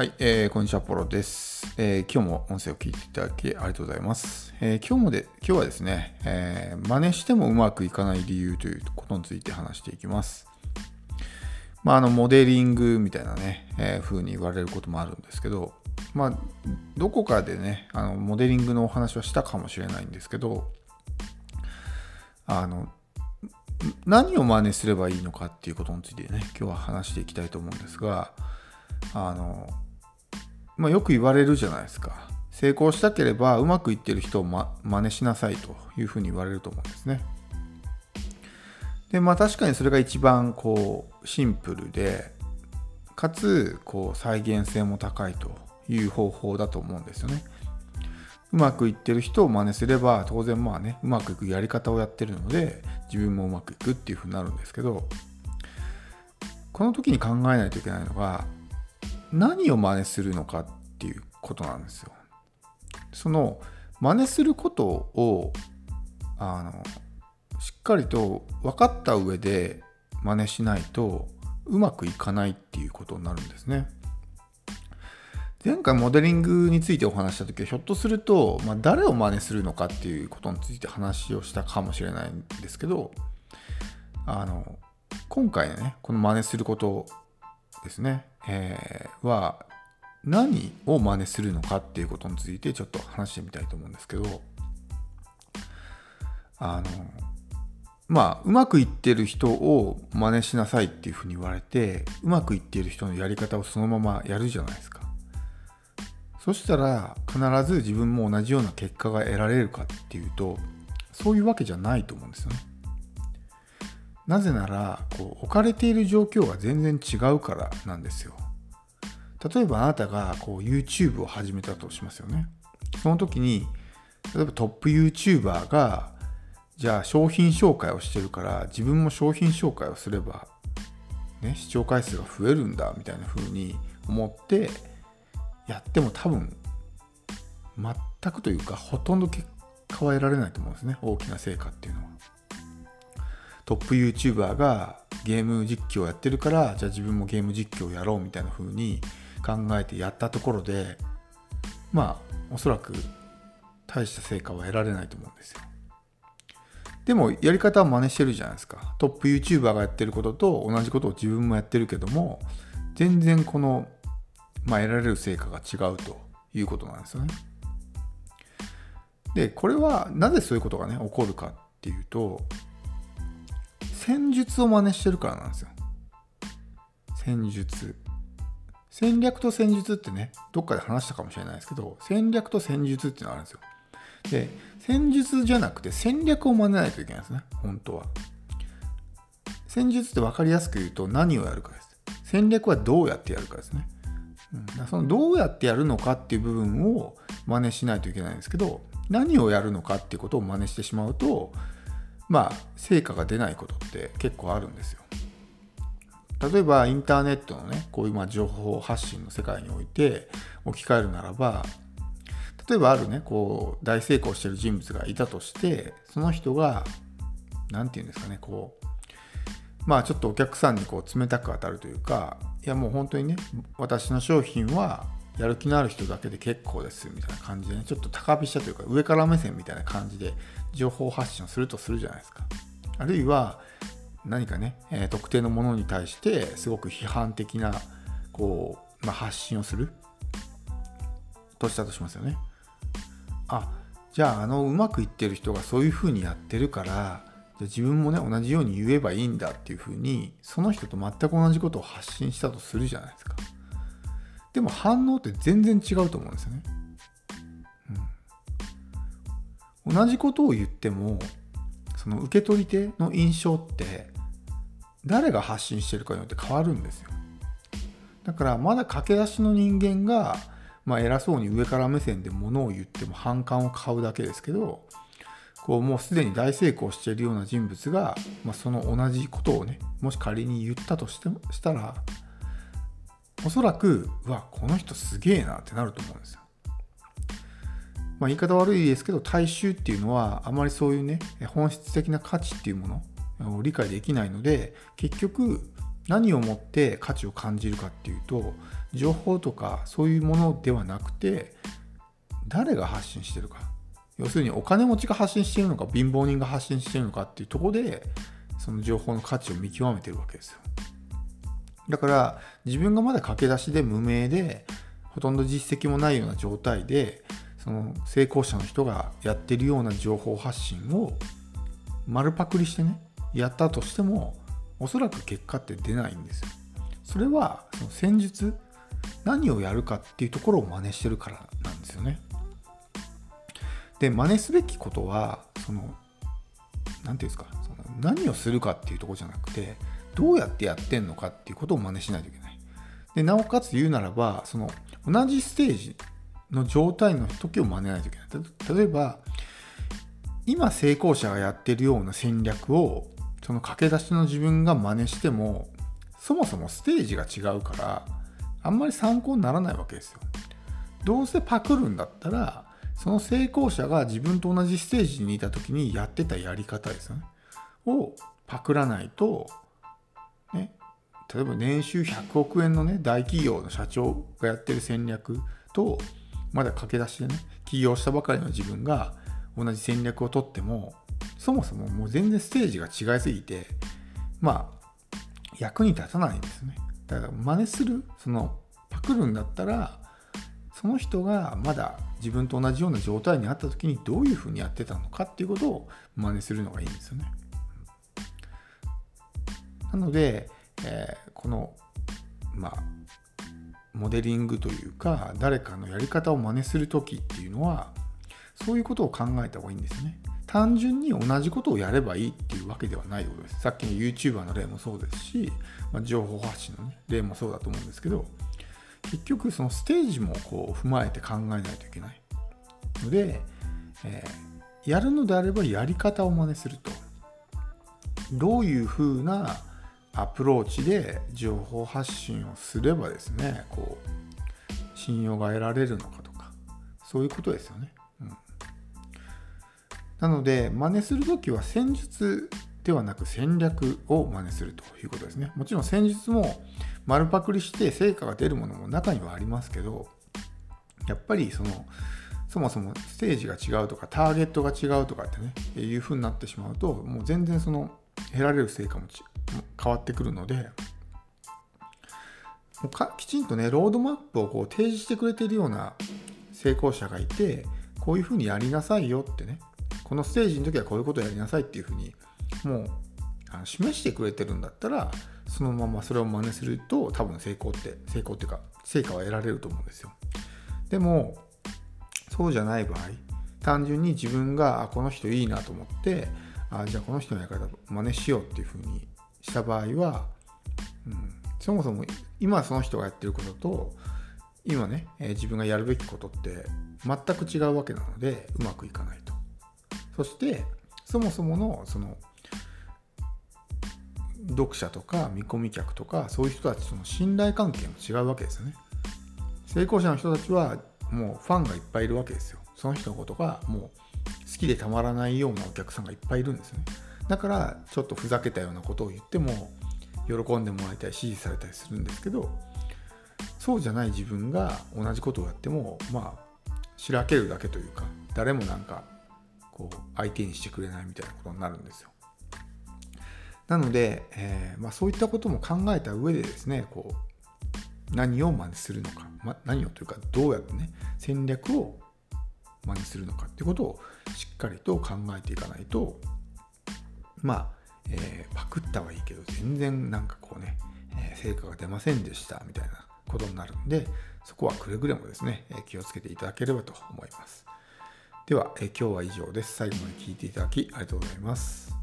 はい、えー、こんにちは、ポロです、えー今日も音声を聞いていただきありがとうございます。えー今日もで、今日はですね、えー真似してもうまくいかない理由ということについて話していきます。まあ、あの、モデリングみたいなね、えー風に言われることもあるんですけど、まあ、どこかでね、あの、モデリングのお話はしたかもしれないんですけど、あの、何を真似すればいいのかっていうことについてね、今日は話していきたいと思うんですが、あの、まあ、よく言われるじゃないですか。成功したければうまくいってる人を、ま、真似しなさいというふうに言われると思うんですね。で、まあ確かにそれが一番こうシンプルで、かつこう再現性も高いという方法だと思うんですよね。うまくいってる人を真似すれば当然まあねうまくいくやり方をやってるので自分もうまくいくっていうふうになるんですけどこの時に考えないといけないのが何を真似するのかっていうことなんですよ。その真似することをあのしっかりと分かった上で真似しないとうまくいかないっていうことになるんですね。前回モデリングについてお話した時はひょっとすると、まあ、誰を真似するのかっていうことについて話をしたかもしれないんですけどあの今回ねこの真似することですね、えーは何を真似するのかっていうことについてちょっと話してみたいと思うんですけどあのまあうまくいってる人を真似しなさいっていうふうに言われてうまくいっている人のやり方をそのままやるじゃないですか。そしたら必ず自分も同じような結果が得られるかっていうとそういうわけじゃないと思うんですよね。なぜならこう置かれている状況が全然違うからなんですよ例えばあなたがこう YouTube を始めたとしますよね。その時に、例えばトップ YouTuber が、じゃあ商品紹介をしてるから、自分も商品紹介をすれば、ね、視聴回数が増えるんだ、みたいな風に思って、やっても多分、全くというか、ほとんど結果は得られないと思うんですね。大きな成果っていうのは。トップ YouTuber がゲーム実況をやってるから、じゃあ自分もゲーム実況をやろうみたいな風に考えてやったところで、まあ、おそらく大した成果は得られないと思うんですよ。でも、やり方は真似してるじゃないですか。トップ YouTuber がやってることと同じことを自分もやってるけども、全然この、まあ、得られる成果が違うということなんですよね。で、これはなぜそういうことがね、起こるかっていうと、戦術を真似してるからなんですよ。戦術。戦略と戦術ってね、どっかで話したかもしれないですけど、戦略と戦術っていうのがあるんですよ。で、戦術じゃなくて戦略を真似ないといけないんですね、本当は。戦術って分かりやすく言うと何をやるかです。戦略はどうやってやるかですね。うん、そのどうやってやるのかっていう部分を真似しないといけないんですけど、何をやるのかっていうことを真似してしまうと、まあ、成果が出ないことって結構あるんですよ。例えばインターネットのねこういうま情報発信の世界において置き換えるならば例えばあるねこう大成功してる人物がいたとしてその人が何て言うんですかねこうまあちょっとお客さんにこう冷たく当たるというかいやもう本当にね私の商品はやる気のある人だけで結構ですみたいな感じでねちょっと高飛車というか上から目線みたいな感じで情報発信をするとするじゃないですかあるいは何かね、え特定のものに対してすごく批判的なこう、まあ、発信をするとしたとしますよね。あじゃああのうまくいってる人がそういうふうにやってるからじゃ自分もね同じように言えばいいんだっていうふうにその人と全く同じことを発信したとするじゃないですか。でも反応って全然違うと思うんですよね。うん、同じことを言ってもその受け取り手の印象って誰が発信してるかによって変わるんですよだからまだ駆け出しの人間が、まあ、偉そうに上から目線で物を言っても反感を買うだけですけどこうもうすでに大成功しているような人物が、まあ、その同じことをねもし仮に言ったとしてもしたらおそらくうわこの人すげえなってなると思うんですよ。まあ、言い方悪いですけど大衆っていうのはあまりそういうね本質的な価値っていうものを理解できないので結局何をもって価値を感じるかっていうと情報とかそういうものではなくて誰が発信してるか。要するにお金持ちが発信してるのか貧乏人が発信してるのかっていうとこでその情報の価値を見極めてるわけですよ。だから自分がまだ駆け出しで無名でほとんど実績もないような状態でその成功者の人がやってるような情報発信を丸パクリしてねやったとしてもおそらく結果って出ないんですよ。それはその戦術何をやるかっていうところを真似してるからなんですよね。で真似すべきことはその何て言うんですかその何をするかっていうとこじゃなくてどうやってやってんのかっていうことを真似しないといけない。でなおかつ言うならばその同じステージの状態の時を真似ないといけない。例えば今成功者がやってるような戦略をその駆け出しの自分が真似してもそもそもステージが違うからあんまり参考にならないわけですよ。どうせパクるんだったらその成功者が自分と同じステージにいた時にやってたやり方ですよね。をパクらないと、例えば年収100億円のね、大企業の社長がやってる戦略と、まだ駆け出しでね、起業したばかりの自分が同じ戦略をとっても、そもそももう全然ステージが違いすぎて、まあ、役に立たないんですね。だから真似する、その、パクるんだったら、その人がまだ自分と同じような状態にあった時にどういうふうにやってたのかっていうことを真似するのがいいんですよね。なので、えー、このまあモデリングというか誰かのやり方を真似する時っていうのはそういうことを考えた方がいいんですね。単純に同じことをやればいいっていうわけではないことです。さっきの YouTuber の例もそうですし、まあ、情報発信の、ね、例もそうだと思うんですけど結局そのステージもこう踏まえて考えないといけないので、えー、やるのであればやり方を真似するとどういうふうなアプローチで情報発信をすればですねこう信用が得られるのかとかそういうことですよね、うん、なので真似する時は戦術ではなく戦略を真似するということですね。もちろん戦術も丸パクリして成果が出るものも中にはありますけどやっぱりそのそもそもステージが違うとかターゲットが違うとかってねいう風になってしまうともう全然その得られる成果も変わってくるのでかきちんとねロードマップをこう提示してくれているような成功者がいてこういう風にやりなさいよってねこのステージの時はこういうことをやりなさいっていう風にもうあの示してくれてるんだったらそのままそれを真似すると多分成功って成功っていうか成果は得られると思うんですよ。でもそうじゃない場合単純に自分がこの人いいなと思ってあじゃあこの人のやり方真似しようっていうふうにした場合は、うん、そもそも今その人がやってることと今ね、えー、自分がやるべきことって全く違うわけなのでうまくいかないと。そしてそもそものその読者とか見込み客とかそういう人たちとの信頼関係も違うわけですよね。成功者の人たちはもうファンがいっぱいいるわけですよ。その人のことがもう好きでたまらないようなお客さんがいっぱいいるんですよね。だからちょっとふざけたようなことを言っても喜んでもらいたい支持されたりするんですけどそうじゃない自分が同じことをやってもまあしらけるだけというか誰もなんかこう相手にしてくれないみたいなことになるんですよ。なので、えー、まあ、そういったことも考えた上でですねこう何を真似するのか、ま、何をというかどうやってね戦略を真似するのかってことをしっかりと考えていかないとまあ、えー、パクったはいいけど全然なんかこうね、えー、成果が出ませんでしたみたいなことになるんでそこはくれぐれもですね、え気をつけていただければと思います。では、え今日は以上です。最後まで聴いていただきありがとうございます。